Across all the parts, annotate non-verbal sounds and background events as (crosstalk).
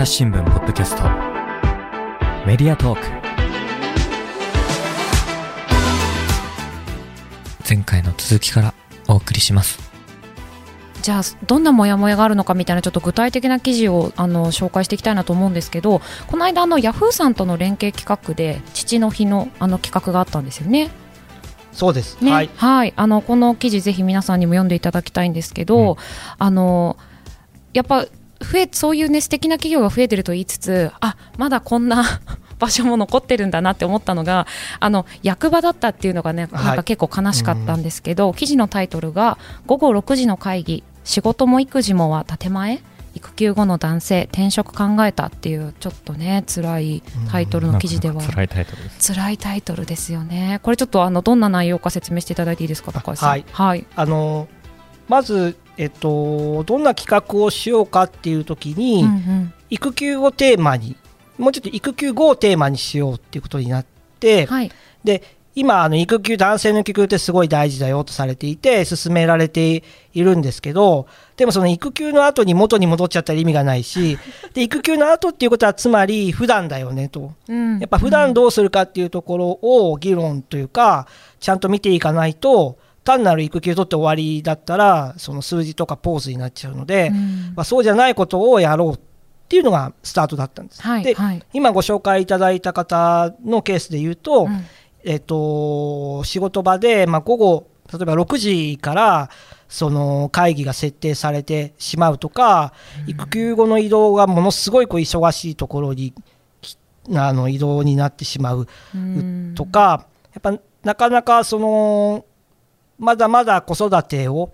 朝日新聞ポッドキャスト。メディアトーク。前回の続きからお送りします。じゃあどんなモヤモヤがあるのかみたいなちょっと具体的な記事をあの紹介していきたいなと思うんですけどこの間あのヤフーさんとの連携企画で父の日のあの企画があったんですよね。そうです、ね、はい、はい、あのこの記事ぜひ皆さんにも読んでいただきたいんですけど、うん、あのやっぱ増えそういうね素敵な企業が増えてると言いつつあまだこんな (laughs) 場所も残ってるんだなって思ったのがあの役場だったっていうのがねなんか結構悲しかったんですけど、はい、記事のタイトルが「午後6時の会議仕事も育児もは建前育休後の男性転職考えたっていうちょっとね辛いタイトルの記事では。辛いタイトルです。辛いタイトルですよね。これちょっとあのどんな内容か説明していただいていいですか高橋さん？はい、はい、あのまずえっとどんな企画をしようかっていう時に、うんうん、育休をテーマにもうちょっと育休後をテーマにしようっていうことになって、はい、で今、あの育休、男性の育休ってすごい大事だよとされていて、進められているんですけど、でもその育休の後に元に戻っちゃったら意味がないし、(laughs) で育休の後っていうことは、つまり普段だよねと、うん、やっぱ普段どうするかっていうところを議論というか、ちゃんと見ていかないと、単なる育休取って終わりだったら、その数字とかポーズになっちゃうので、うん、まあ、そうじゃないことをやろうっていうのがスタートだったんです。はい、で、はい、今ご紹介いただいた方のケースで言うと、うん。えっと、仕事場で、まあ、午後、例えば6時からその会議が設定されてしまうとか、育休後の移動がものすごいこう忙しいところにあの移動になってしまうとか、やっぱなかなかそのまだまだ子育てを、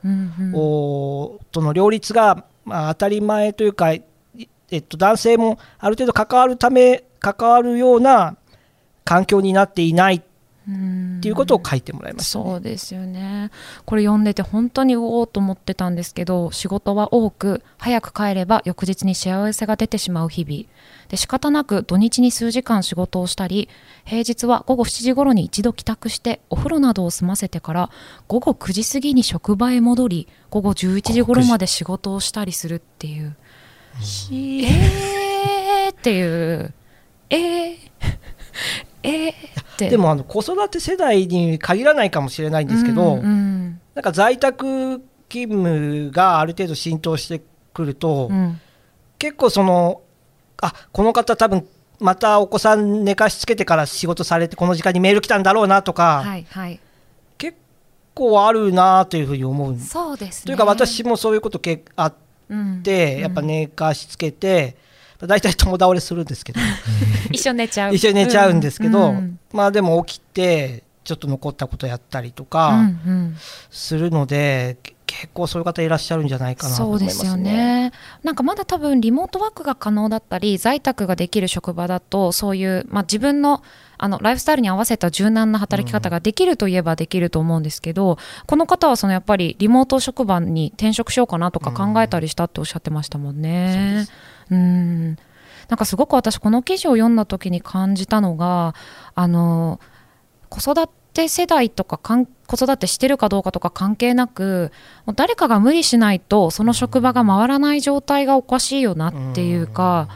との両立が、まあ、当たり前というか、えっと、男性もある程度関わるため関わるような環境になっていないっていうことを書いてもらいました、ね、そうですよね。これ読んでて本当におおと思ってたんですけど仕事は多く早く帰れば翌日に幸せが出てしまう日々。で仕方なく土日に数時間仕事をしたり平日は午後7時頃に一度帰宅してお風呂などを済ませてから午後9時過ぎに職場へ戻り午後11時頃まで仕事をしたりするっていう。えーっていう。えー (laughs) えー、でもあの子育て世代に限らないかもしれないんですけど、うんうん、なんか在宅勤務がある程度浸透してくると、うん、結構そのあこの方多分またお子さん寝かしつけてから仕事されてこの時間にメール来たんだろうなとか、はいはい、結構あるなというふうに思うそうです、ね、というか私もそういうことけあって、うん、やっぱ寝かしつけて。大体友倒れするんですけど。(laughs) 一緒に寝ちゃう。一緒に寝ちゃうんですけど、うん、まあでも起きてちょっと残ったことやったりとかするので、うんうん、結構そういう方いらっしゃるんじゃないかなと思います、ね、そうですよね。なんかまだ多分リモートワークが可能だったり在宅ができる職場だとそういう、まあ、自分のあのライフスタイルに合わせた柔軟な働き方ができるといえばできると思うんですけど、うん、この方はそのやっぱりリモート職場に転職しようかなとか考えたりしたっておっしゃってましたもんね。うん、うん。なんかすごく私この記事を読んだ時に感じたのがあの子育て世代とか子育てしてるかどうかとか関係なくもう誰かが無理しないとその職場が回らない状態がおかしいよなっていうか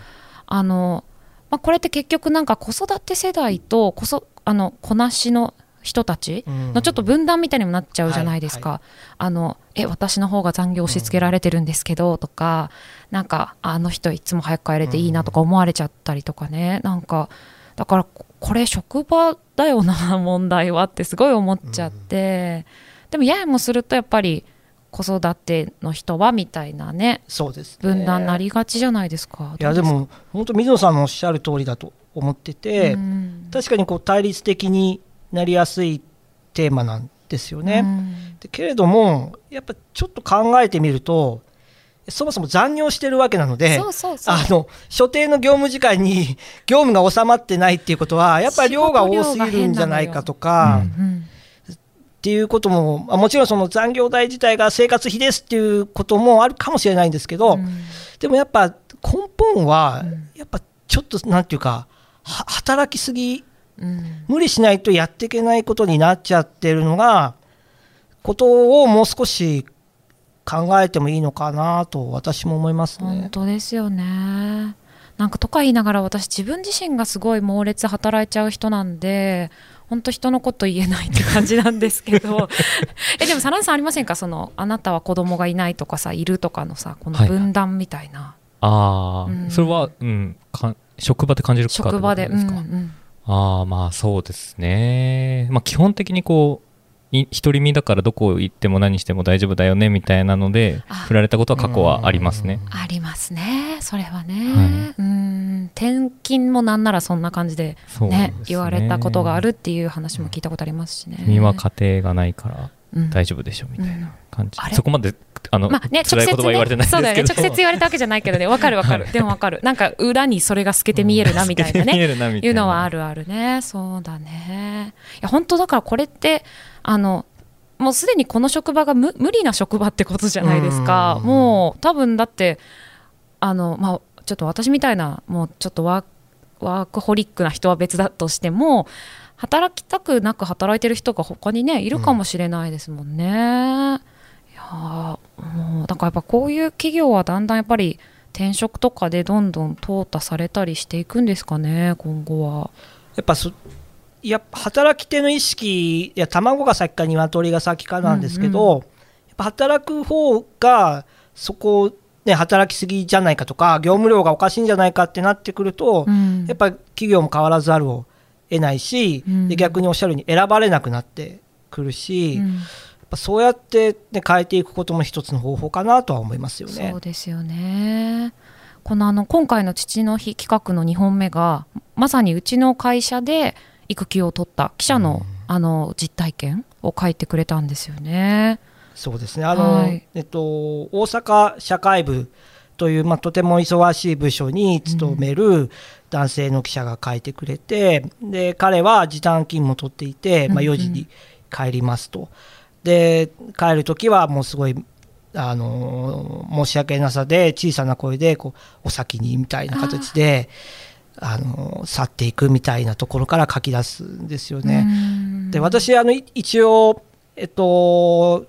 あの、まあ、これって結局なんか子育て世代とこそあの子なしの人たちのちょっと分断みたいにもなっちゃうじゃないですか。はいはい、あのえ私の方が残業押し付けられてるんですけど、とかなんかあの人いつも早く帰れていいなとか思われちゃったりとかね、なんかだからこれ職場だよな問題はってすごい思っちゃって、でもややもするとやっぱり子育ての人はみたいなねそうです、ね、分断なりがちじゃないですか。いやでも本当水野さんのおっしゃる通りだと思ってて、確かにこう対立的になりやすいテーマなんですよね。でけれどもやっぱちょっと考えてみるとそもそも残業してるわけなのであの所定の業務時間に (laughs) 業務が収まってないっていうことはやっぱり量が多すぎるんじゃないかとか。っていうことももちろんその残業代自体が生活費ですっていうこともあるかもしれないんですけど、うん、でもやっぱ根本はやっぱちょっとなんていうか働きすぎうん、無理しないとやっていけないことになっちゃってるのがことをもう少し考えてもいいのかなと私も思いますね。本当ですよね。なんかとか言いながら私自分自身がすごい猛烈働いちゃう人なんで本当人のこと言えないって感じなんですけど。(laughs) えでもサランさんありませんか？そのあなたは子供がいないとかさいるとかのさこの分断みたいな、はい、ああ、うん、それは、うん、か職場で感じるか職場でですか、うんうん、ああまあそうですね。まあ基本的にこう独り身だからどこ行っても何しても大丈夫だよねみたいなので振られたことは過去はありますね。ありますね。それはね、はい、うん。転勤もなんならそんな感じでね、ね、言われたことがあるっていう話も聞いたことありますしね。君は家庭がないから大丈夫でしょみたいな感じ、うん、そこまであの、まあね、辛い言葉言われてないそうだよね。直接言われたわけじゃないけどね。わかるわかる、はい、でもわかる。なんか裏にそれが透けて見えるなみたいなね。(laughs) いうのはあるあるね。そうだね。いや本当だからこれってあのもうすでにこの職場が無理な職場ってことじゃないですか。もう多分だってあの、まあ、ちょっと私みたいなもうちょっとワークホリックな人は別だとしても働きたくなく働いてる人が他にねいるかもしれないですもんね。うん、いやもうだからやっぱこういう企業はだんだんやっぱり転職とかでどんどん淘汰されたりしていくんですかね今後は。やっぱそいや働き手の意識いや卵が先か鶏が先かなんですけど、うんうん、やっぱ働く方がそこね、働きすぎじゃないかとか業務量がおかしいんじゃないかってなってくると、うん、やっぱり企業も変わらざるを得ないし、うん、で逆におっしゃるように選ばれなくなってくるし、うん、やっぱそうやって、ね、変えていくことも一つの方法かなとは思いますよね。そうですよね。このあの今回の父の日企画の2本目がまさにうちの会社で育休を取った記者の,、あの実体験を書いてくれたんですよね。そうですね。あの、はい、えっと、大阪社会部という、まあ、とても忙しい部署に勤める男性の記者が書いてくれて、うん、で彼は時短勤務を取っていて、まあ、4時に帰りますと。で帰る時はもうすごいあの申し訳なさで小さな声でこうお先にみたいな形であの去っていくみたいなところから書き出すんですよね。で私あの一応、えっと、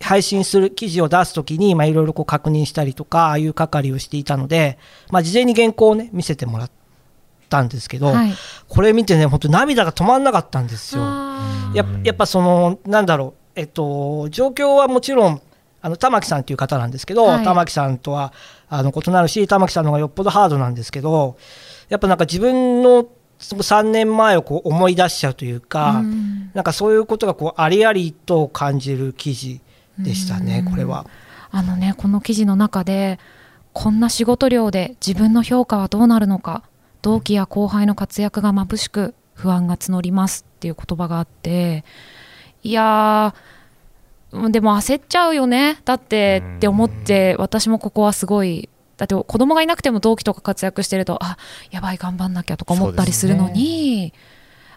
配信する記事を出すときにいろいろ確認したりとかああいう係をしていたので、まあ、事前に原稿を、ね、見せてもらったんですけど、はい、これ見てね本当涙が止まらなかったんですよ。ややっぱそのなんだろう、えっと、状況はもちろんあの玉木さんという方なんですけど、はい、玉木さんとはあの異なるし玉木さんの方がよっぽどハードなんですけどやっぱなんか自分の3年前をこう思い出しちゃうというか、うん、なんかそういうことがこうありありと感じる記事でしたね、これは。あのねこの記事の中でこんな仕事量で自分の評価はどうなるのか同期や後輩の活躍が眩しく不安が募りますっていう言葉があっていやでも焦っちゃうよねだってって思って私もここはすごいだって子供がいなくても同期とか活躍してるとあやばい頑張んなきゃとか思ったりするのに、ね、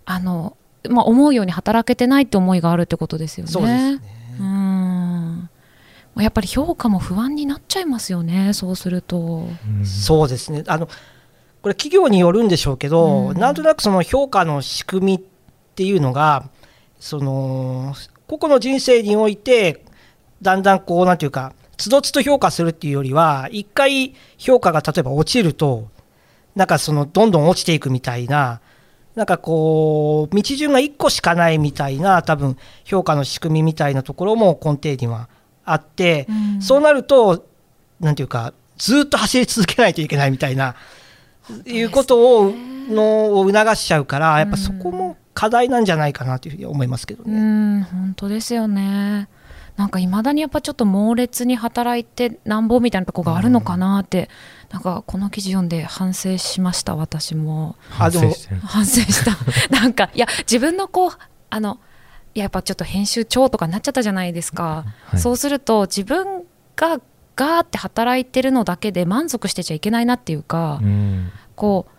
あのまあ、思うように働けてないって思いがあるってことですよね。そうですねうんやっぱり評価も不安になっちゃいますよね、そうすると。そうですね。あのこれ、企業によるんでしょうけど、うん、なんとなくその評価の仕組みっていうのが、その個々の人生において、だんだんこう、なんていうか、つどつと評価するっていうよりは、一回評価が例えば落ちると、なんかそのどんどん落ちていくみたいな、なんかこう、道順が1個しかないみたいな、多分評価の仕組みみたいなところも根底にはあって、うん、そうなると、なんていうか、ずっと走り続けないといけないみたいな、いうことをのを促しちゃうから、やっぱそこも課題なんじゃないかなというふうに思いますけどね。うん、本当ですよね。なんかいまだにやっぱちょっと猛烈に働いてなんぼみたいなとこがあるのかなって、うん、なんかこの記事読んで反省しました私も。反省反省した。(laughs) なんかいや自分のこうあのやっぱちょっと編集長とかになっちゃったじゃないですか、はい、そうすると自分がガーって働いてるのだけで満足してちゃいけないなっていうか、うん、こう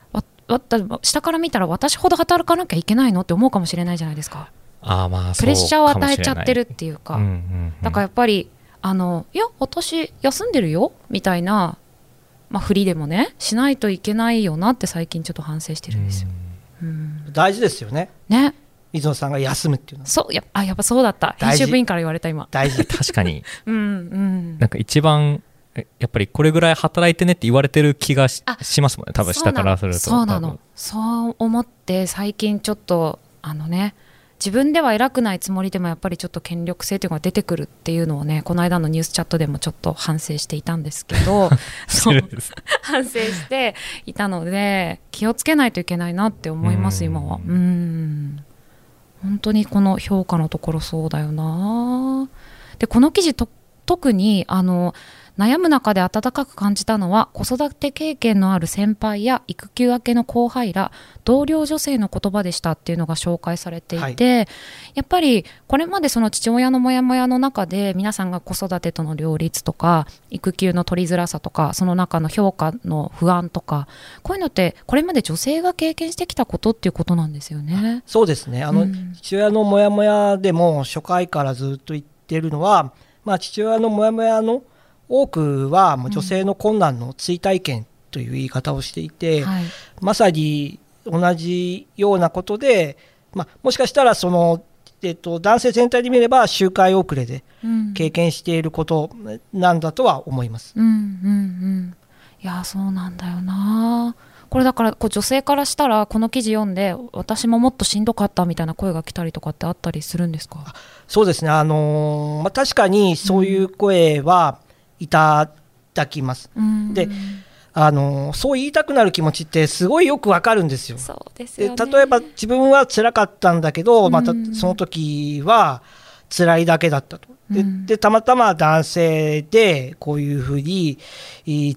下から見たら私ほど働かなきゃいけないのって思うかもしれないじゃないですか。あまあプレッシャーを与えちゃってるっていうか、うんうんうん、だからやっぱりあのいや私休んでるよみたいな、まあ、振りでもねしないといけないよなって最近ちょっと反省してるんですよ、うん、大事ですよね。ね水野さんが休むっていうのそうやあやっぱそうだった。編集部員から言われた今。大事確かに。(laughs) うんうん。なんか一番やっぱりこれぐらい働いてねって言われてる気がしますもんね。多分下からすると。そうなの。そう思って最近ちょっとあのね自分では偉くないつもりでもやっぱりちょっと権力性というのが出てくるっていうのをねこの間のニュースチャットでもちょっと反省していたんですけど (laughs) 反省していたので気をつけないといけないなって思います今は。うん本当にこの評価のところそうだよな。でこの記事と特にあの悩む中で温かく感じたのは子育て経験のある先輩や育休明けの後輩ら同僚女性の言葉でしたっていうのが紹介されていて、はい、やっぱりこれまでその父親のモヤモヤの中で皆さんが子育てとの両立とか育休の取りづらさとかその中の評価の不安とかこういうのってこれまで女性が経験してきたことっていうことなんですよね。そうですね。あの、うん、父親のモヤモヤでも初回からずっと言ってるのは、まあ、父親のモヤモヤの多くはもう女性の困難の追体験という言い方をしていて、うん。はい、まさに同じようなことで、まあ、もしかしたらその、えっと、男性全体で見れば周回遅れで経験していることなんだとは思います。うんうんうん、いやそうなんだよな。これだからこう女性からしたらこの記事読んで私ももっとしんどかったみたいな声が来たりとかってあったりするんですか？そうですね、あのー、まあ、確かにそういう声は、うんいただきます。であのそう言いたくなる気持ちってすごいよくわかるんですよ。でね、例えば自分は辛かったんだけど、またその時は辛いだけだったと。ででたまたま男性でこういうふうに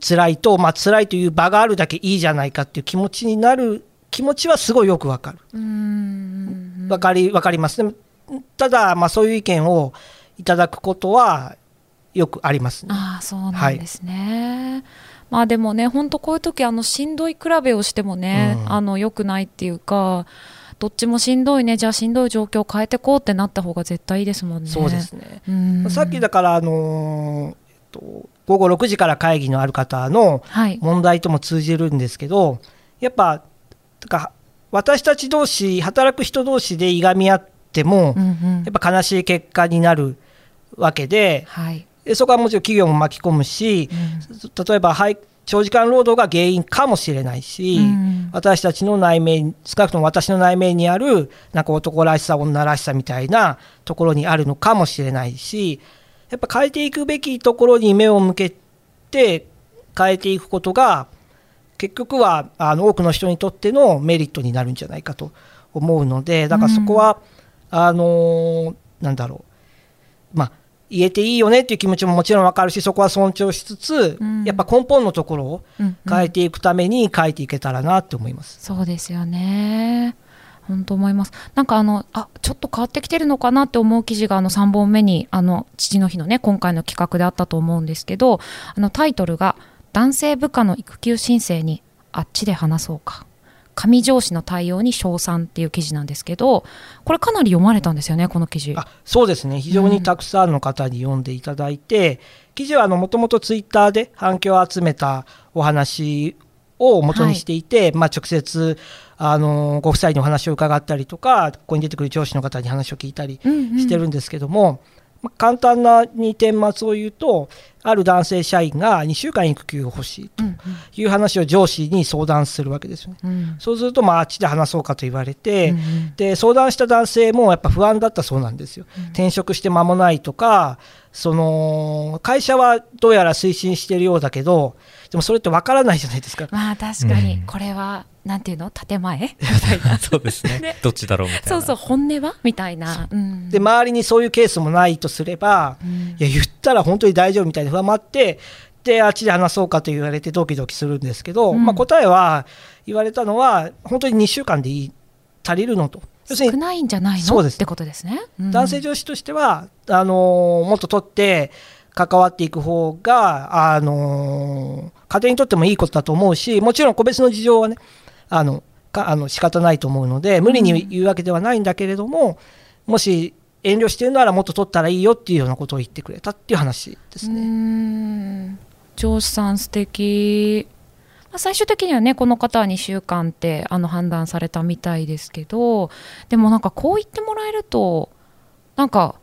辛いと、まあ辛いという場があるだけいいじゃないかっていう気持ちになる気持ちはすごいよくわかる。わかりわかります。でただ、まあ、そういう意見をいただくことはよくあります、ね、あそうなんですね、はい、まあでもね本当こういう時あのしんどい比べをしてもね、うん、あの良くないっていうかどっちもしんどいねじゃあしんどい状況を変えてこうってなった方が絶対いいですもんね。そうですね、さっきだからあのー、えっと、午後6時から会議のある方の問題とも通じるんですけど、はい、やっぱか私たち同士働く人同士でいがみ合っても、うんうん、やっぱ悲しい結果になるわけで、はい、そこはもちろん企業も巻き込むし、うん、例えば長時間労働が原因かもしれないし、うん、私たちの内面少なくとも私の内面にあるなんか男らしさ女らしさみたいなところにあるのかもしれないしやっぱ変えていくべきところに目を向けて変えていくことが結局はあの多くの人にとってのメリットになるんじゃないかと思うのでだからそこは、うん、あのなんだろう。まあ言えていいよねっていう気持ちももちろん分かるしそこは尊重しつつ、うん、やっぱ根本のところを変えていくために変えていけたらなって思います。そうですよね。本当思います。なんかあのあちょっと変わってきてるのかなって思う記事があの3本目にあの父の日のね今回の企画であったと思うんですけどあのタイトルが「男性部下の育休申請にあっちで話そうか」上上司の対応に称賛っていう記事なんですけどこれかなり読まれたんですよねこの記事。あそうですね。非常にたくさんの方に読んでいただいて、うん、記事はもともとツイッターで反響を集めたお話を元にしていて、はい、まあ、直接あのご夫妻にお話を伺ったりとかここに出てくる上司の方に話を聞いたりしてるんですけども、うんうん簡単なに点末を言うとある男性社員が2週間育休が欲しいという話を上司に相談するわけですよね、うん、そうするとまああっちで話そうかと言われて、うん、で相談した男性もやっぱ不安だったそうなんですよ、うん、転職して間もないとかその会社はどうやら推進しているようだけどでもそれってわからないじゃないですか。まあ確かに。これは、なんていうの？建前？みたいなそうですね。ね、どっちだろうみたいな。そうそう本音は？みたいな、う。ん、で周りにそういうケースもないとすれば、うん、いや言ったら本当に大丈夫みたいな不安もあってであっちで話そうかと言われてドキドキするんですけど、うん、まあ、答えは言われたのは本当に2週間でいい足りるのと。少ないんじゃないの？ってことですね、男性上司としてはあのー、もっと取って関わっていく方が、あの家庭にとってもいいことだと思うし、もちろん個別の事情はね、あの、かあの仕方ないと思うので、無理に言うわけではないんだけれども、うん、もし遠慮してるならもっと取ったらいいよっていうようなことを言ってくれたっていう話ですね。上司さん素敵最終的にはねこの方は2週間ってあの判断されたみたいですけどでもなんかこう言ってもらえるとなんか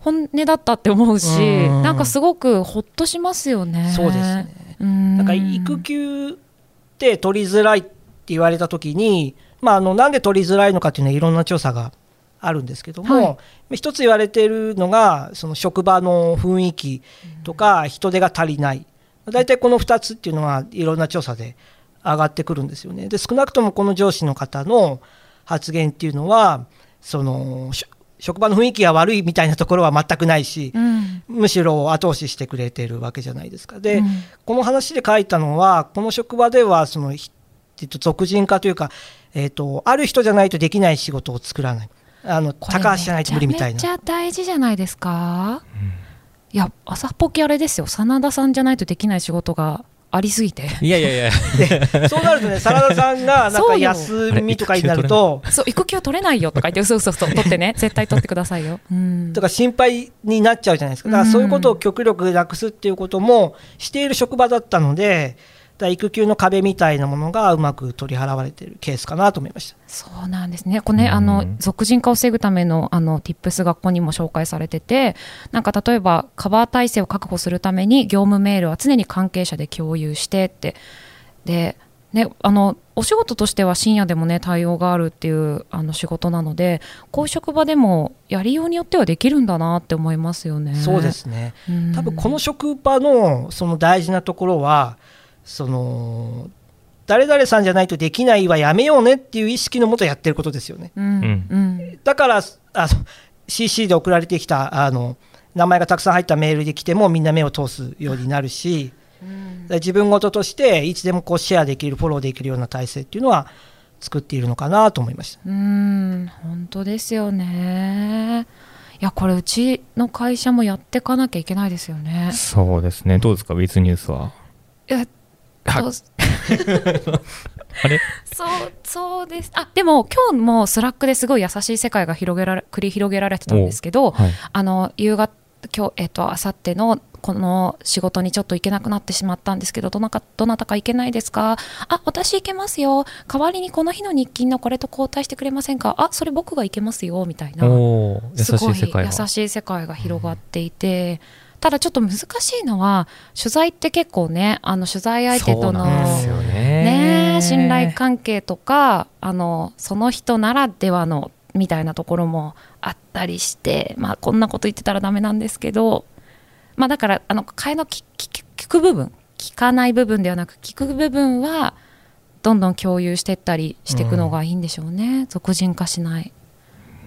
本音だったって思うし、うんなんかすごくほっとしますよね。そうですね。なんか育休って取りづらいって言われた時に、まあ、あのなんで取りづらいのかっていうのはいろんな調査があるんですけども、はい、一つ言われているのがその職場の雰囲気とか人手が足りない、大体この2つっていうのはいろんな調査で上がってくるんですよね。で少なくともこの上司の方の発言っていうのはその職場の雰囲気が悪いみたいなところは全くないし、うん、むしろ後押ししてくれてるわけじゃないですか。で、うん、この話で書いたのはこの職場ではその、えっと、俗人化というか、えっと、ある人じゃないとできない仕事を作らない。あの高橋じゃないと無理みたいな。めっちゃ大事じゃないですか、うん、いや朝っぽきあれですよ。真田さんじゃないとできない仕事がありすぎて。いやいやいや。そうなるとね真田さんがなんか休みとかになるとそう育休取れないよとか言ってそうそうそう取ってね。(laughs) 絶対取ってくださいよ、うん、とか心配になっちゃうじゃないですか。だからそういうことを極力なくすっていうこともしている職場だったので育休の壁みたいなものがうまく取り払われているケースかなと思いました。そうなんですね、これね、あの俗人化を防ぐためのあの Tips がここにも紹介されてて、なんか例えばカバー体制を確保するために業務メールは常に関係者で共有してって、でね、あのお仕事としては深夜でもね対応があるっていうあの仕事なのでこういう職場でもやりようによってはできるんだなって思いますよね。そうですね、多分この職場のその大事なところはその誰々さんじゃないとできないはやめようねっていう意識のもとやってることですよね。うん、だからあの CC で送られてきたあの名前がたくさん入ったメールで来てもみんな目を通すようになるし、うん、自分事としていつでもこうシェアできるフォローできるような体制っていうのは作っているのかなと思いました。うん本当ですよね。いやこれうちの会社もやっていかなきゃいけないですよね。そうですね。どうですか？ withnews は。いや (laughs) あれ？そうそうです。あでも今日もスラックですごい優しい世界が広げられ繰り広げられてたんですけど、はい、あの夕方今日えっ、ー、と明後日のこの仕事にちょっと行けなくなってしまったんですけどどなかどなたか行けないですか？あ私行けますよ。代わりにこの日の日勤のこれと交代してくれませんか？あそれ僕が行けますよみたいな。優しい世界優しい世界が広がっていて。うんただちょっと難しいのは取材って結構ねあの取材相手とのね。信頼関係とかあのその人ならではのみたいなところもあったりしてまあこんなこと言ってたらダメなんですけどまあだからあの替えの聞く部分聞かない部分ではなく聞く部分はどんどん共有していったりしていくのがいいんでしょうね、うん、俗人化しない、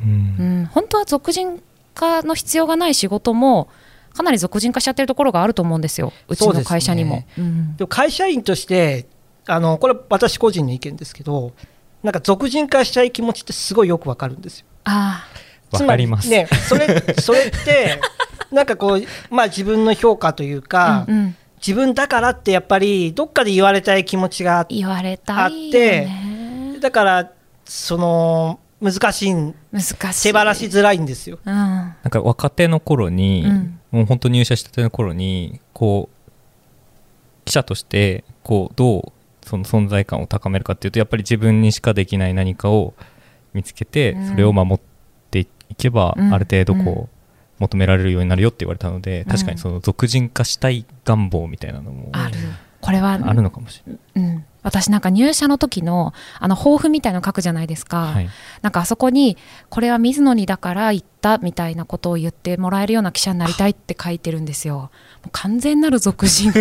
うん、うん、本当は俗人化の必要がない仕事もかなり俗人化しちゃってるところがあると思うんですよ、うちの会社にも。ねうん、でも会社員としてあの、これ、私個人の意見ですけど、なんか俗人化したい気持ちってすごいよくわかるんですよ。あわかります。ね、それそれって、なんかこう、まあ、自分の評価というか、うんうん、自分だからってやっぱり、どっかで言われたい気持ちがあって、だから、その、難しい難しい。手放しづらいんですよ、うん、なんか若手の頃に、うん、もう本当入社したての頃にこう記者としてこうどうその存在感を高めるかっていうとやっぱり自分にしかできない何かを見つけてそれを守っていけば、ある程度こう、求められるようになるよって言われたので、確かにその俗人化したい願望みたいなのもある。これはあるのかもしれない、うん、私なんか入社の時のあの抱負みたいなの書くじゃないですか、はい、なんかあそこにこれは水野にだから言ったみたいなことを言ってもらえるような記者になりたいって書いてるんですよ。もう完全なる俗人化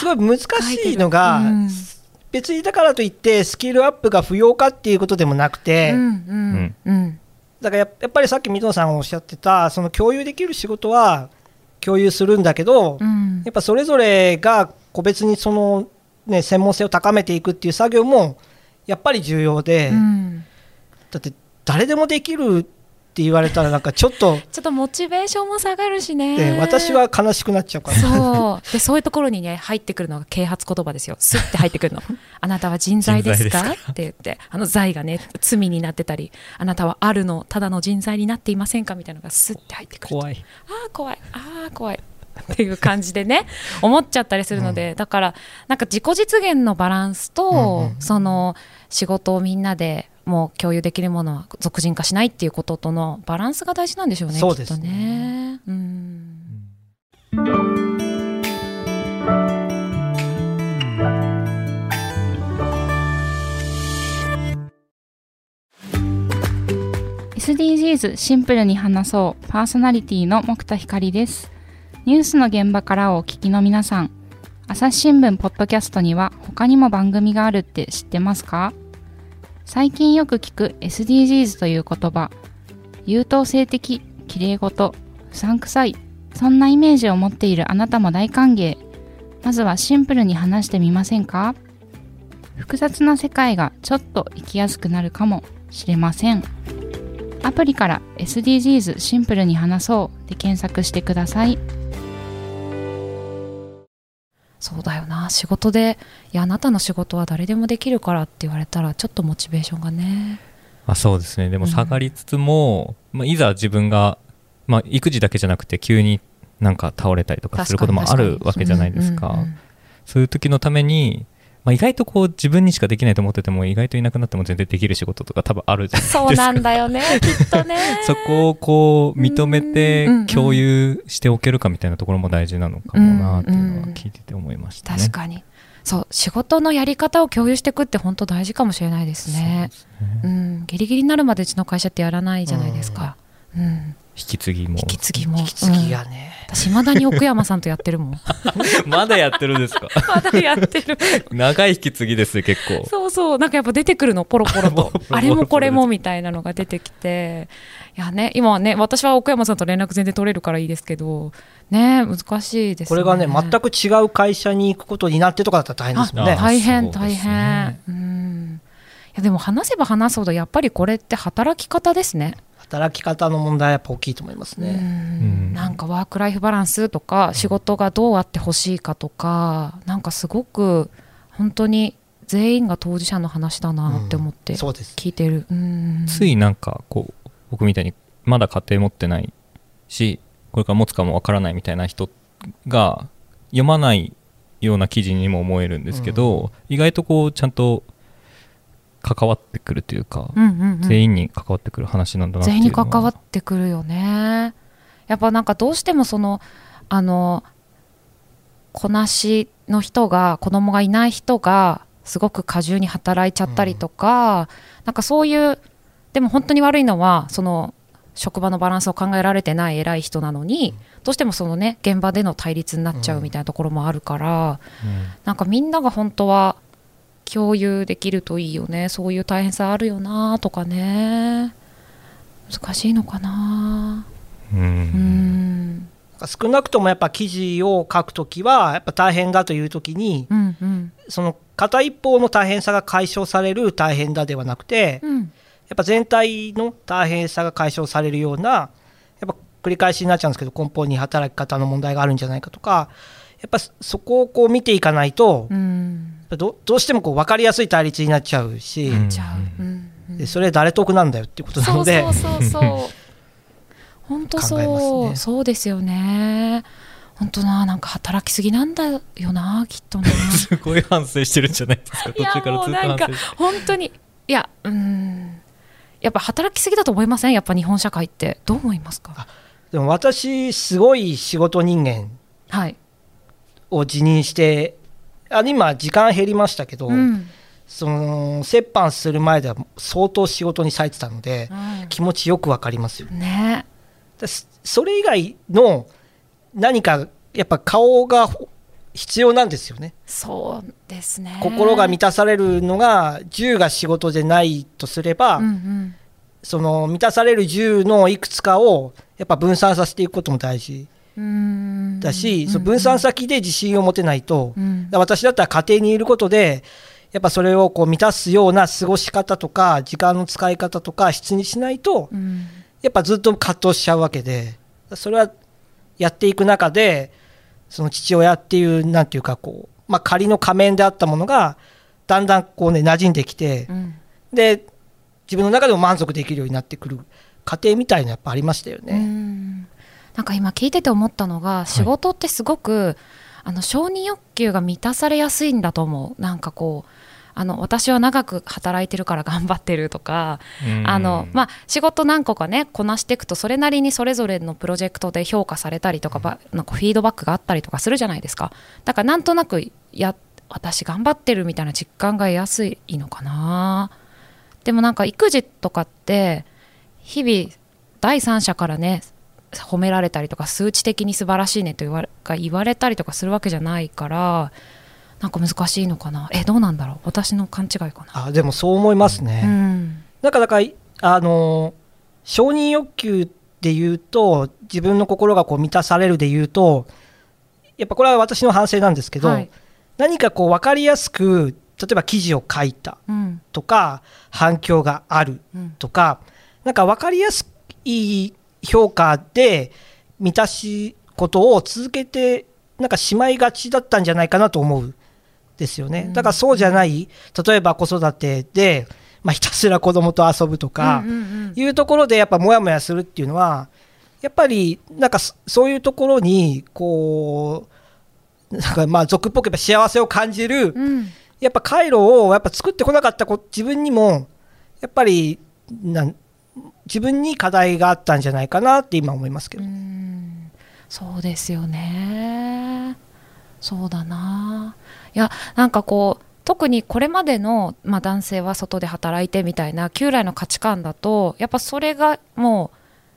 すごい難しいのが、うん、別にだからといってスキルアップが不要かっていうことでもなくて、うんうんうん、だからやっぱりさっき水野さんがおっしゃってたその共有できる仕事は共有するんだけど、うん、やっぱそれぞれが個別にその、ね、専門性を高めていくっていう作業もやっぱり重要で、うん、だって誰でもできるって言われたらなんかちょっと (laughs) ちょっとモチベーションも下がるしね。私は悲しくなっちゃうから。そう。でそういうところにね入ってくるのが啓発言葉ですよ。すって入ってくるの。(laughs) あなたは人材ですか？って言って。あの財がね罪になってたり。あなたはあるのただの人材になっていませんか？みたいなのがすって入ってくる怖い。ああ怖い。ああ怖い。っていう感じでね思っちゃったりするので、うん、だからなんか自己実現のバランスと、うんうん、その仕事をみんなでもう共有できるものは俗人化しないっていうこととのバランスが大事なんでしょうねそうですね。うん、SDGs シンプルに話そう。パーソナリティの木田光です。ニュースの現場からお聞きの皆さん、朝日新聞ポッドキャストには他にも番組があるって知ってますか？最近よく聞く SDGs という言葉優等生的綺麗事うさんくさいそんなイメージを持っているあなたも大歓迎。まずはシンプルに話してみませんか？複雑な世界がちょっと生きやすくなるかもしれません。アプリから SDGs シンプルに話そう。で検索してください。そうだよな。仕事でいやあなたの仕事は誰でもできるからって言われたらちょっとモチベーションがね。あそうですね。でも下がりつつも、うん、まあ、いざ自分が、まあ、育児だけじゃなくて急になんか倒れたりとかすることもあるわけじゃないですか、うんうんうん、そういう時のためにまあ、意外とこう自分にしかできないと思ってても意外といなくなっても全然できる仕事とか多分あるじゃないですか。そうなんだよね (laughs) きっとね。そこをこう認めて共有しておけるかみたいなところも大事なのかもなっていうのは聞いてて思いましたね、確かに。そう仕事のやり方を共有していくって本当大事かもしれないですね、ね、うん。ギリギリになるまでうちの会社ってやらないじゃないですか、うん、うん引き継ぎも。引き継ぎも。引き継ぎがね、うん、私いまだに奥山さんとやってるもん。(laughs) まだやってるんですか？まだやってる。長い引き継ぎです結構。そうそう。なんかやっぱ出てくるのポロポロと。(laughs) あれもこれもみたいなのが出てきて。いやね今はね私は奥山さんと連絡全然取れるからいいですけど。ね難しいですね。これがね全く違う会社に行くことになってとかだったら大変ですもんね。大変大変、ね、うん。いやでも話せば話すほどやっぱりこれって働き方ですね働き方の問題はやっぱ大きいと思いますね。なんかワークライフバランスとか仕事がどうあってほしいかとかなんかすごく本当に全員が当事者の話だなって思って聞いてる、うん、ついなんかこう僕みたいにまだ家庭持ってないしこれから持つかもわからないみたいな人が読まないような記事にも思えるんですけど、うん、意外とこうちゃんと関わってくるというか、うんうんうん、全員に関わってくる話なんだな全員に関わってくるよね。やっぱなんかどうしてもそのあのこなしの人が子供がいない人がすごく過重に働いちゃったりとか、うん、なんかそういうでも本当に悪いのはその職場のバランスを考えられてない偉い人なのに、うん、どうしてもそのね現場での対立になっちゃうみたいなところもあるから、うん、なんかみんなが本当は共有できるといいよね。そういう大変さあるよなとかね。難しいのかな。うん。少なくともやっぱ記事を書くときはやっぱ大変だというときに、うんうん、その片一方の大変さが解消される大変だではなくて、うん、やっぱ全体の大変さが解消されるようなやっぱ繰り返しになっちゃうんですけど根本に働き方の問題があるんじゃないかとかやっぱそこをこう見ていかないと、うん、どどうしてもこう分かりやすい対立になっちゃうし、でそれ誰得なんだよっていうことなので。そうそうそう本当そう、ね、そうですよね。本当ななんか働きすぎなんだよなきっとね。(laughs) すごい反省してるんじゃないですか。途中からずっとなんか本当にいやうん。やっぱ働きすぎだと思いません？やっぱ日本社会って。どう思いますか？でも私すごい仕事人間を辞任してあ今時間減りましたけど、うん、その折半する前では相当仕事に割いてたので、うん、気持ちよくわかりますよね。それ以外の何かやっぱ顔が必要なんですよね。そうですね。心が満たされるのが銃が仕事でないとすれば、うんうん、その満たされる銃のいくつかをやっぱ分散させていくことも大事。だし、その分散先で自信を持てないと、私だったら家庭にいることで、やっぱそれをこう満たすような過ごし方とか、時間の使い方とか、質にしないと、やっぱずっと葛藤しちゃうわけで、それはやっていく中で、その父親っていう、なんていうかこう、まあ、仮の仮面であったものが、だんだんこうね、馴染んできて、で、自分の中でも満足できるようになってくる過程みたいなやっぱありましたよね。なんか今聞いてて思ったのが仕事ってすごく、はい、あの承認欲求が満たされやすいんだと思う。なんかこうあの私は長く働いてるから頑張ってるとか、あのまあ、仕事何個かねこなしていくとそれなりにそれぞれのプロジェクトで評価されたりとか,、なんかフィードバックがあったりとかするじゃないですか。だからなんとなくや私頑張ってるみたいな実感が得やすいのかな。でもなんか育児とかって日々第三者からね褒められたりとか数値的に素晴らしいねと言われ言われたりとかするわけじゃないからなんか難しいのかな？えどうなんだろう？私の勘違いかな？あでもそう思いますね、うん、なんかだからあの承認欲求で言うと自分の心がこう満たされるで言うとやっぱこれは私の反省なんですけど、はい、何かこう分かりやすく例えば記事を書いたとか、うん、反響があるとか、うん、なんか分かりやすい評価で満たしことを続けてなんかしまいがちだったんじゃないかなと思うですよね。だからそうじゃない、例えば子育てで、まあ、ひたすら子供と遊ぶとか、いうところでやっぱモヤモヤするっていうのは、やっぱりなんかそういうところに、こう、なんかまあ俗っぽく幸せを感じる、うん、やっぱ回路をやっぱ作ってこなかった自分にも、やっぱりなん自分に課題があったんじゃないかなって今思いますけど。そうですよね。そうだな。いやなんかこう特にこれまでの、まあ、男性は外で働いてみたいな旧来の価値観だとやっぱそれがもう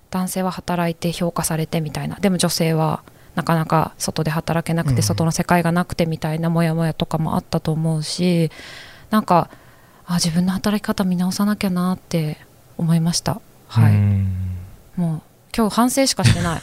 男性は働いて評価されてみたいなでも女性はなかなか外で働けなくて、外の世界がなくてみたいなモヤモヤとかもあったと思うしなんかあ自分の働き方見直さなきゃなって思いましたはいもう今日反省しかしてない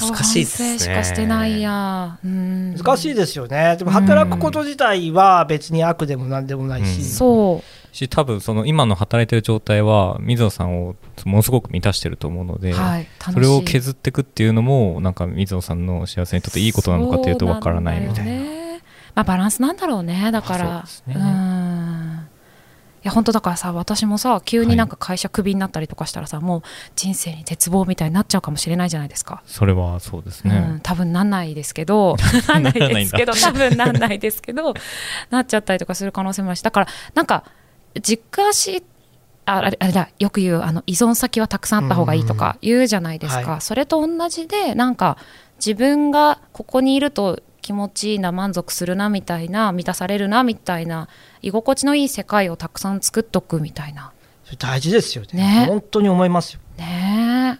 難しいですね。(laughs) しかしてないや。難しいですよね。でも働くこと自体は別に悪でもなんでもないし。そう。し多分その今の働いてる状態は水野さんをものすごく満たしてると思うので、はい、それを削っていくっていうのもなんか水野さんの幸せにとっていいことなのかというとわからないみたいな。ね、まあバランスなんだろうねだから。う、ね、ん。や本当だからさ私もさ急になんか会社クビになったりとかしたらさ、はい、もう人生に絶望みたいになっちゃうかもしれないじゃないですか。それはそうですね、うん、多分なんないですけど (laughs) なんないですけど多分なんないですけどなっちゃったりとかする可能性もあるしだからなんか実家しああれだよく言うあの依存先はたくさんあった方がいいとか言うじゃないですか、はい、それと同じでなんか自分がここにいると気持ちいいな満足するなみたいな満たされるなみたいな居心地のいい世界をたくさん作っとくみたいな。大事ですよね。ね。本当に思いますよ。ね。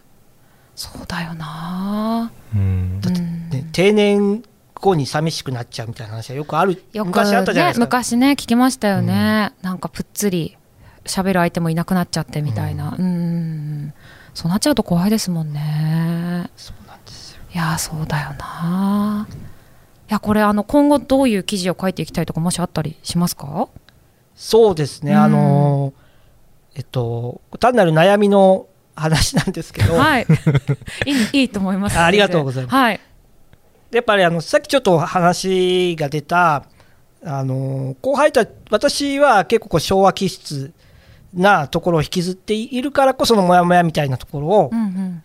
そうだよな。うん。だってね、定年後に寂しくなっちゃうみたいな話はよくある。よく昔あったじゃないですか、ね、昔ね聞きましたよね、うん、なんかぷっつり喋る相手もいなくなっちゃってみたいな。うん。そうなっちゃうと怖いですもんね。そうなんですよ。いやそうだよな、やこれあの今後どういう記事を書いていきたいとかもしあったりしますか？そうですね、あのえっと単なる悩みの話なんですけど、はい、(laughs) いいいいと思います。ありがとうございます。はい、やっぱりあのさっきちょっと話が出たあの後輩た私は結構こう昭和気質なところを引きずっているからこそのモヤモヤみたいなところを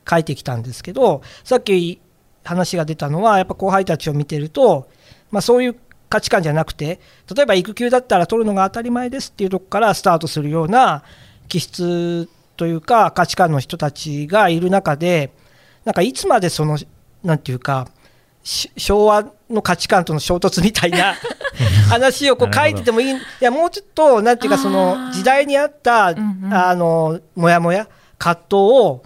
書いてきたんですけど、うんうん、さっき話が出たのはやっぱ後輩たちを見てると、まあ、そういう価値観じゃなくて例えば育休だったら取るのが当たり前ですっていうとこからスタートするような気質というか価値観の人たちがいる中でなんかいつまでそのなんていうか昭和の価値観との衝突みたいな (laughs) 話をこう書いててもいいいやもうちょっとなんていうかその時代に合った、あのモヤモヤ葛藤を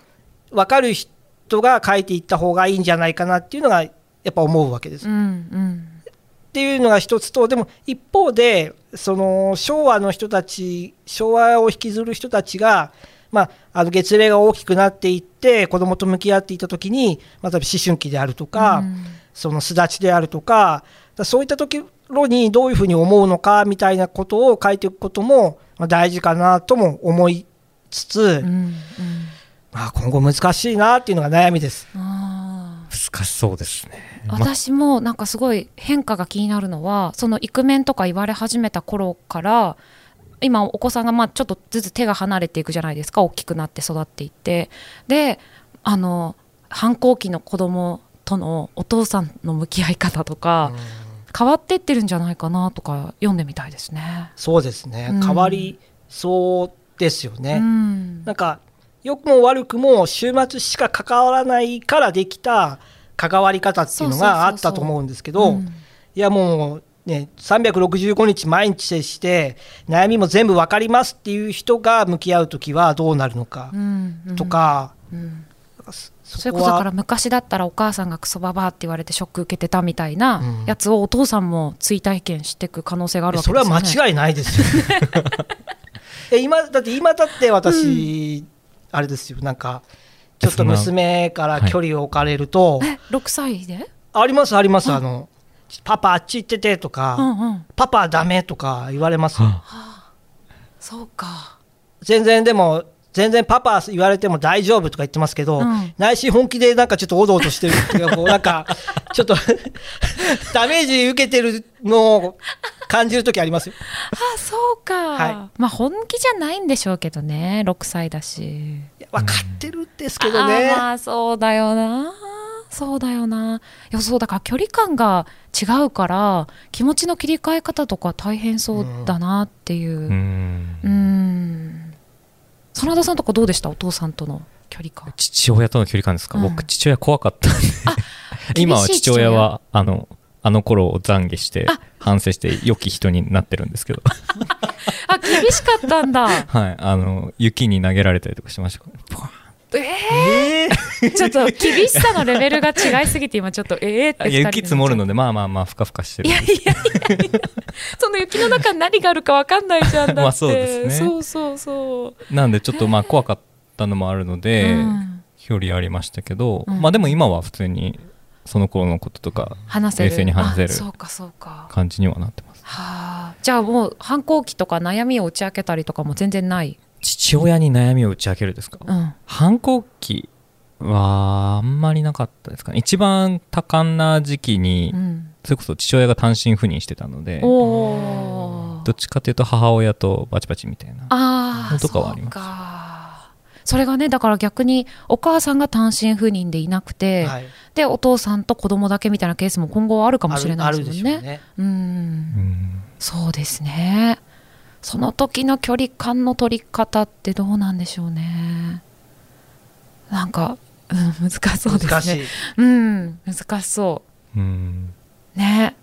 分かる人人が書いていった方がいいんじゃないかなっていうのがやっぱ思うわけです。うんうん、っていうのが一つとでも一方でその昭和の人たち昭和を引きずる人たちが、まあ、あの月齢が大きくなっていって子供と向き合っていた時に、まあ、例えば思春期であるとか、うん、その巣立ちであるとかそういったところにどういうふうに思うのかみたいなことを書いていくことも大事かなとも思いつつ、うんうん。まあ、今後難しいなっていうのが悩みです。難しそうですね。私もなんかすごい変化が気になるのはそのイクメンとか言われ始めた頃から今お子さんがまあちょっとずつ手が離れていくじゃないですか大きくなって育っていってであの反抗期の子供とのお父さんの向き合い方とか変わってってるんじゃないかなとか読んでみたいですね。そうですね、うん、変わりそうですよね。うん、なんか良くも悪くも週末しか関わらないからできた関わり方っていうのがあったと思うんですけど、いやもうね、365日毎日接して悩みも全部分かりますっていう人が向き合う時はどうなるのかとか、うん。うんうん、それこそから昔だったらお母さんがクソババアって言われてショック受けてたみたいなやつをお父さんも追体験していく可能性があるわけですよね、それは間違いないですよ。(laughs) え今だって今だって私、あれですよ。なんかちょっと娘から距離を置かれると、はい、6歳で？ありますあります、あ。のパパあっち行っててとか、うんうん、パパダメとか言われます、はあ、そうか。全然でも全然パパ言われても大丈夫とか言ってますけど、うん、内心本気でなんかちょっとおどおどしてるっていうかこうなんか (laughs) ちょっとダメージ受けてるのを感じる時ありますよ。あそうか、はい、まあ本気じゃないんでしょうけどね6歳だし。分かってるんですけどね、うん、まあそうだよな。そうだよな。いやそうだから距離感が違うから気持ちの切り替え方とか大変そうだなっていう。うん真田さんとかどうでした？お父さんとの距離感。父親との距離感ですか、うん、僕父親怖かったんで。今は父親。はあのあの頃を懺悔して反省して良き人になってるんですけど。あ厳しかったんだ。(laughs) はい。あの雪に投げられたりとかしましたえー、ちょっと厳しさのレベルが違いすぎて今ちょっとええって雪積もるのでまあまあまあふかふかしてる。いやいやいや。い (laughs) やその雪の中に何があるか分かんないじゃんだって。まあそうですね。そうそうそう。なんでちょっとまあ怖かったのもあるので、うん、距離ありましたけど、うん、まあでも今は普通にその頃のこととか話せ冷静に話せるそうかそうか。感じにはなってます。はあ。じゃあもう反抗期とか悩みを打ち明けたりとかも全然ない？父親に悩みを打ち明けるですか、うん、反抗期はあんまりなかったですかね。一番多感な時期に、うん、それこそ父親が単身赴任してたのでどっちかというと母親とバチバチみたいなのとかはあります。それがねだから逆にお母さんが単身赴任でいなくて、はい、でお父さんと子供だけみたいなケースも今後あるかもしれないですよね。ね。うん、そうですね。その時の距離感の取り方ってどうなんでしょうね。なんか、うん、難しそうですね。うん難しそう。うん。ね。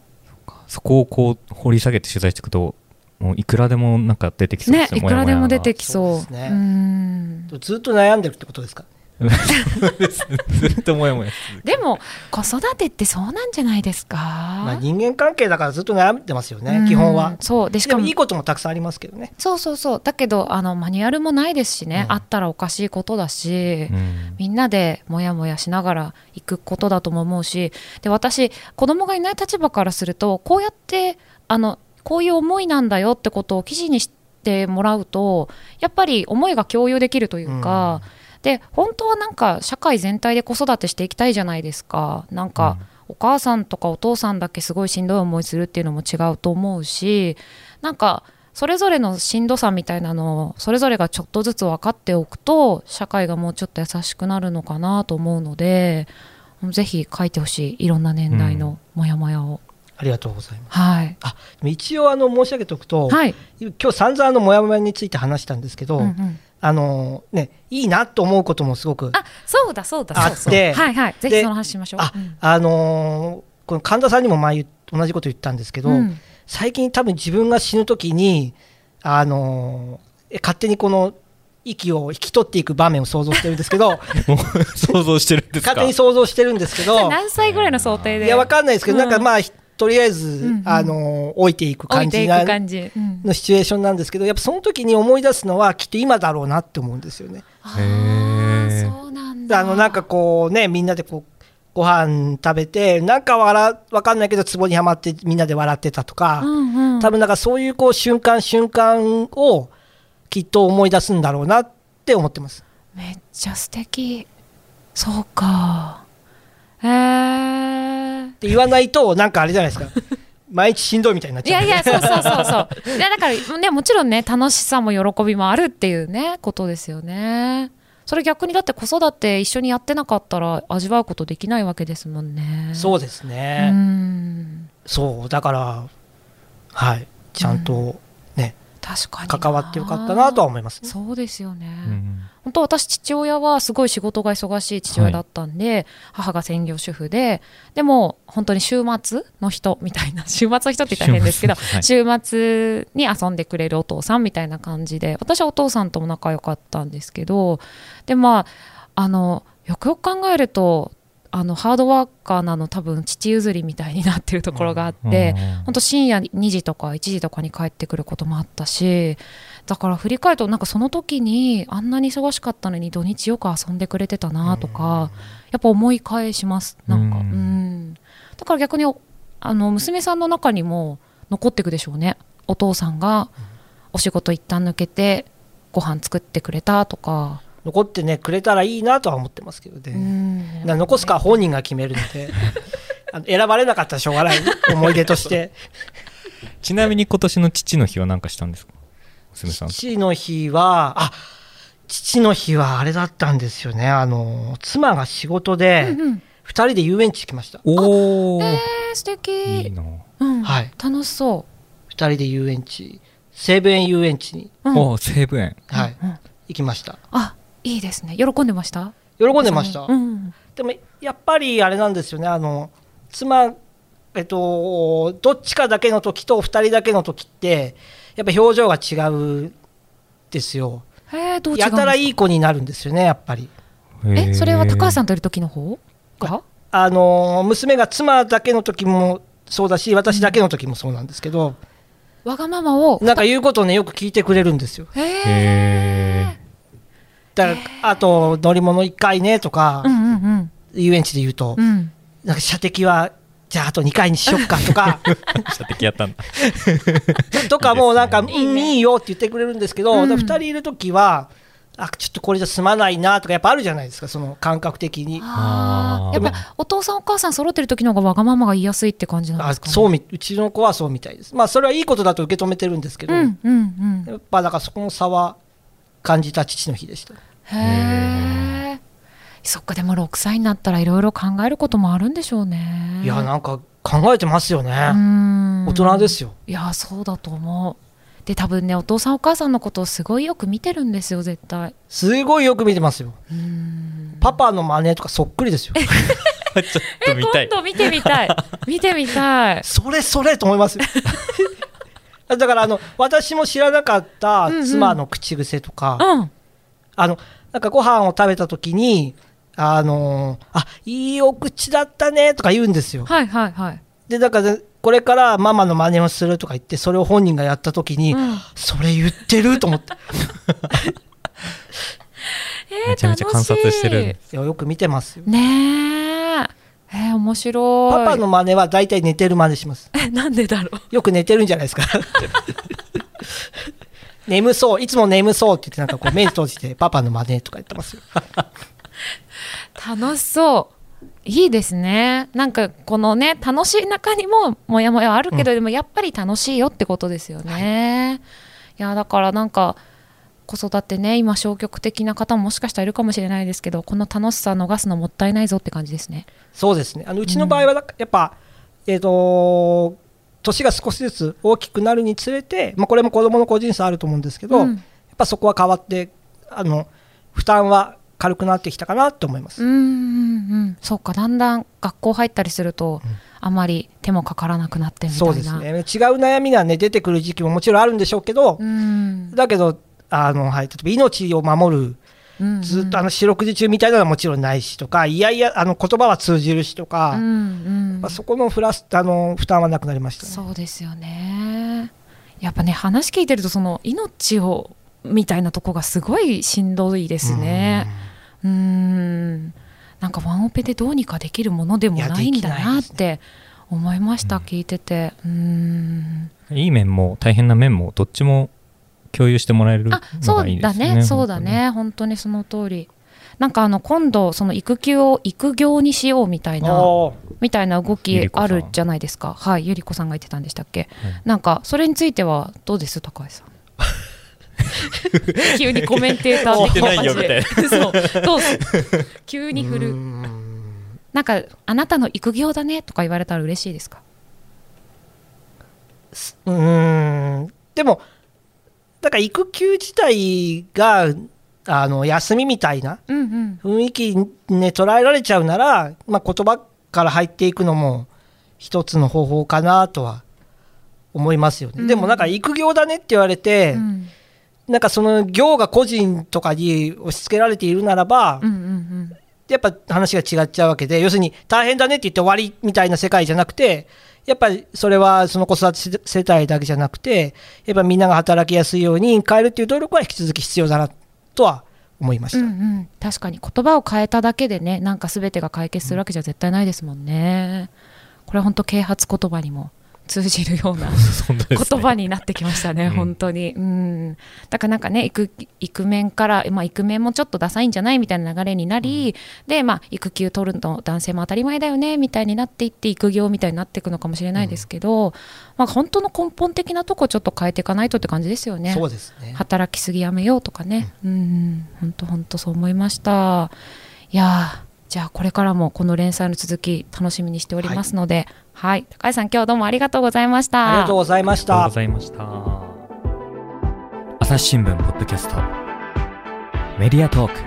そこをこう掘り下げて取材していくともういくらでもなんか出てきそうですねいくらでも出てきそう、ね、うん。ずっと悩んでるってことですか？ずっともやもやでも子育てってそうなんじゃないですか、まあ、人間関係だからずっと悩んでますよね、基本は。そう。でしかもいいこともたくさんありますけどね。そうそうそう。だけどあのマニュアルもないですしね、うん、あったらおかしいことだし、うん、みんなでもやもやしながら行くことだとも思うし。で私子供がいない立場からするとこうやってあのこういう思いなんだよってことを記事にしてもらうとやっぱり思いが共有できるというか、うんで本当はなんか社会全体で子育てしていきたいじゃないですか。なんか、お母さんとかお父さんだけすごいしんどい思いするっていうのも違うと思うしなんかそれぞれのしんどさみたいなのをそれぞれがちょっとずつ分かっておくと社会がもうちょっと優しくなるのかなと思うのでぜひ書いてほしいいろんな年代のモヤモヤを。うんありがとうございます。はい、あ一応あの申し上げておくと、はい、今日散々のモヤモヤについて話したんですけど、うんうん、あのね、いいなと思うこともすごくあそうだそうだあってはいはい。ぜひその話しましょう。あ、うん、あのー、この神田さんにも前同じこと言ったんですけど、うん、最近多分自分が死ぬ時にあのー、勝手にこの息を引き取っていく場面を想像してるんですけど (laughs) 想像してるんです勝手に想像してるんですけど何歳ぐらいの想定で？いやわかんないですけど、うん、なんかまあとりあえず、うんうん、あの置いていく感じなのシチュエーションなんですけどやっぱその時に思い出すのはきっと今だろうなって思うんですよね。あそうなんだ。あのなんかこうねみんなでこうご飯食べてなんか笑わかんないけど壺にはまってみんなで笑ってたとか、うんうん、多分なんかそういうこう瞬間瞬間をきっと思い出すんだろうなって思ってます。めっちゃ素敵。そうかへえー。って言わないとなんかあれじゃないですか。(laughs) 毎日しんどいみたいになっちゃう、いやいやそうそうそうそう。いやだからねもちろんね楽しさも喜びもあるっていうねことですよね。それ逆にだって子育て一緒にやってなかったら味わうことできないわけですもんね。そうですね。そうだからはい。ちゃんと関わってよかったなとは思います、ね、そうですよね、うん本当私父親はすごい仕事が忙しい父親だったんで、母が専業主婦ででも本当に週末の人みたいな (laughs) 週末の人って言ったら変ですけど週末はい。週末に遊んでくれるお父さんみたいな感じで私はお父さんとも仲良かったんですけどでまああのよくよく考えるとあのハードワーカーなの多分父譲りみたいになってるところがあって、本当深夜2時とか1時とかに帰ってくることもあったしだから振り返るとなんかその時にあんなに忙しかったのに土日よく遊んでくれてたなとか、やっぱ思い返します。なんかううん。んだから逆におあの娘さんの中にも残っていくでしょうね。お父さんがお仕事一旦抜けてご飯作ってくれたとか、残ってねくれたらいいなとは思ってますけどね、残すか本人が決めるので。(laughs) あの選ばれなかったらしょうがない。思い出として。(laughs) ちなみに今年の父の日は何かしたんですか？娘さんと。父の日はあ父の日はあれだったんですよね。あの妻が仕事でうんうん。2人で遊園地行きました、おお、えー、素敵。いいな、うん。はい。楽しそ2人で遊園地西武園遊園地に、う、うん。おお西武園はい。うん。行きました。あいいですね。喜んでました？喜んでました、うん。でもやっぱりあれなんですよね。あの妻えっとどっちかだけの時と2人だけの時ってやっぱ表情が違うんですよ。へえどう違うんですか？やたらいい子になるんですよねやっぱり。えそれは高橋さんんといる時の方？が？あの娘が妻だけの時もそうだし私だけの時もそうなんですけど、わがままを。なんか言うことをねよく聞いてくれるんですよ。へえへだからあと乗り物1回ねとか、うんうんうん。遊園地で言うと、うん。なんか射的はじゃああと2回にしよっかとか。え (laughs) 射的やったんだ。(laughs) とかもうなんか「いいうんいいよ」って言ってくれるんですけど、うん。2人いる時はあちょっとこれじゃ済まないなとかやっぱあるじゃないですかその感覚的に。やっぱお父さんお母さん揃ってる時の方がわがままが言いやすいって感じなんであすか？ねそうみうちの子はそうみたいです。まあそれはいいことだと受け止めてるんですけど、うんうんうん。やっぱだからそこの差は感じた父の日でした。へえそっかでも6歳になったらいろいろ考えることもあるんでしょうねいやなんか考えてますよね。うん大人ですよ。いやそうだと思うで多分ねお父さんお母さんのことをすごいよく見てるんですよ絶対すごいよく見てますよ。うんパパの真似とかそっくりですよ。(laughs) ちょっと見たい今度見てみたい見てみたい (laughs) それそれと思いますよ。だからあの私も知らなかった妻の口癖とか、うん。あのなんかご飯を食べた時にあのあいいお口だったねとか言うんですよ。はいはいはい、でだからこれからママの真似をするとか言ってそれを本人がやった時に、うん。それ言ってると思って。(laughs) えーめちゃめちゃ観察してる楽しいやよく見てますよ。い。ねええー、面白い。パパの真似は大体寝てる真似します。えなんでだろう。よく寝てるんじゃないですか。(laughs) 眠そう、いつも眠そうって言って、なんかこう目閉じて、パパの真似とか言ってますよ。楽しそう。いいですね。なんかこのね楽しい中にもモヤモヤあるけど、でもやっぱり楽しいよってことですよね、い、やだからなんか子育てね今消極的な方ももしかしたらいるかもしれないですけどこの楽しさ逃すのもったいないぞって感じですね。そうですね。あのうちの場合はだ、やっぱ、えっ、と、年が少しずつ大きくなるにつれて、まあ、これも子供の個人差あると思うんですけど、うん。やっぱそこは変わって、あの、負担は軽くなってきたかなと思います。うんうんうん。そうかだんだん学校入ったりすると、あまり手もかからなくなってみたいな。そうですね。違う悩みがね、出てくる時期ももちろんあるんでしょうけど、うん。だけど、あの、はい、例えば命を守る、うんうん。ずっとあの四六時中みたいなのはもちろんないしとか、いやいや、あの言葉は通じるしとか、うんうん。まあ、そこのフラスあの負担はなくなりましたね。そうですよね。やっぱね話聞いてるとその命をみたいなとこがすごいしんどいですね。うーん。なんかワンオペでどうにかできるものでもないんだなって思いました、聞いてて。うーん。いい面も大変な面もどっちも共有してもらえるのあそうだがいいですねね。そうだね。本当にその通り。なんかあの今度その育休を育業にしようみたいなみたいな動ゆきあるじゃないですか。はいゆりこさんが言ってたんでしたっけ、はい。なんかそれについてはどうです？高橋さん。(laughs) 急にコメンテーター的ないよみたいな。そうどう。す急に振る。なんかあなたの育業だねとか言われたら嬉しいですか？うん。でもだから育休自体があの休みみたいな雰囲気ね捉えられちゃうなら、まあ、言葉から入っていくのも一つの方法かなとは思いますよね、うん、でもなんか育業だねって言われて、うん、なんかその業が個人とかに押し付けられているならば、うんうんうん。やっぱ話が違っちゃうわけで要するに大変だねって言って終わりみたいな世界じゃなくてやっぱりそれはその子育て世帯だけじゃなくてやっぱみんなが働きやすいように変えるっていう努力は引き続き必要だなとは思いました、うんうん、確かに言葉を変えただけでねなんか全てが解決するわけじゃ絶対ないですもんね。これは本当啓発言葉にも通じるような (laughs) 言葉になってきましたね、ね本当に。うん、だからなんかね、育イクメンから、まあ、イクメンもちょっとダサいんじゃないみたいな流れになり、うん、で、まあ、育休取るの男性も当たり前だよねみたいになっていって、育業みたいになっていくのかもしれないですけど、うん、まあ、本当の根本的なとこちょっと変えていかないとって感じですよね。そうですね。働きすぎやめようとかね、うん、本当、本当そう思いました。いやじゃあこれからもこの連載の続き楽しみにしておりますので、はい、はい、高橋さん今日どうもありがとうございました。ありがとうございました。ありがとうございました。朝日新聞ポッドキャスト。メディアトーク。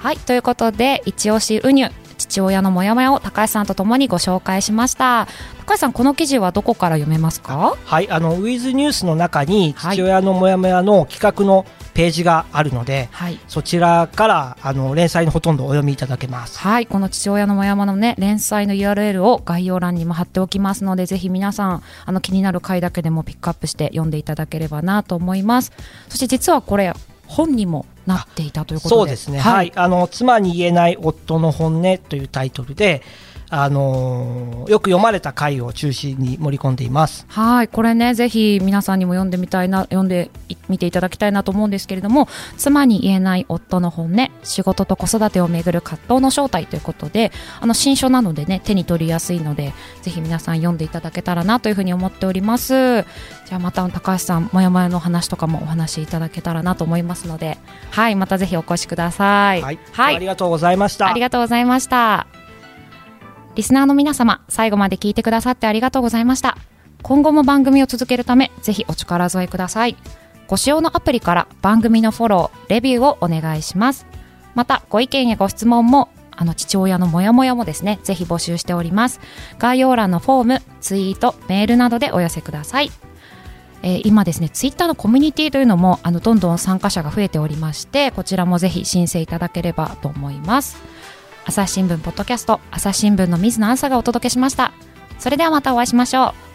はい。ということで一押しウニュ父親のモヤモヤを高橋さんとともにご紹介しました。高橋さんこの記事はどこから読めますか？はい。あのウィズニュースの中に父親のモヤモヤの企画のページがあるので、はい、そちらからあの連載のほとんどお読みいただけます。はい。この父親のもやまのね連載の URL を概要欄にも貼っておきますのでぜひ皆さんあの気になる回だけでもピックアップして読んでいただければなと思います。そして実はこれ本にもなっていたということで。そうですね、はい、はい、あの妻に言えない夫の本音というタイトルであのー、よく読まれた回を中心に盛り込んでいます。はいこれねぜひ皆さんにも読んでみたいな読んでみていただきたいなと思うんですけれども妻に言えない夫の本音仕事と子育てをめぐる葛藤の正体ということであの新書なのでね手に取りやすいのでぜひ皆さん読んでいただけたらなというふうに思っております。じゃあまた高橋さんもやもやの話とかもお話しいただけたらなと思いますので。はいまたぜひお越しください、はい、はい、ありがとうございました。ありがとうございましたリスナーの皆様、最後まで聞いてくださってありがとうございました。今後も番組を続けるため、ぜひお力添えください。ご使用のアプリから番組のフォロー、レビューをお願いします。また、ご意見やご質問も、あの父親のモヤモヤもですね、ぜひ募集しております。概要欄のフォーム、ツイート、メールなどでお寄せください。えー、今ですね、ツイッターのコミュニティというのも、あの、どんどん参加者が増えておりまして、こちらもぜひ申請いただければと思います。朝日新聞ポッドキャスト朝日新聞の水野あさがお届けしました。それではまたお会いしましょう。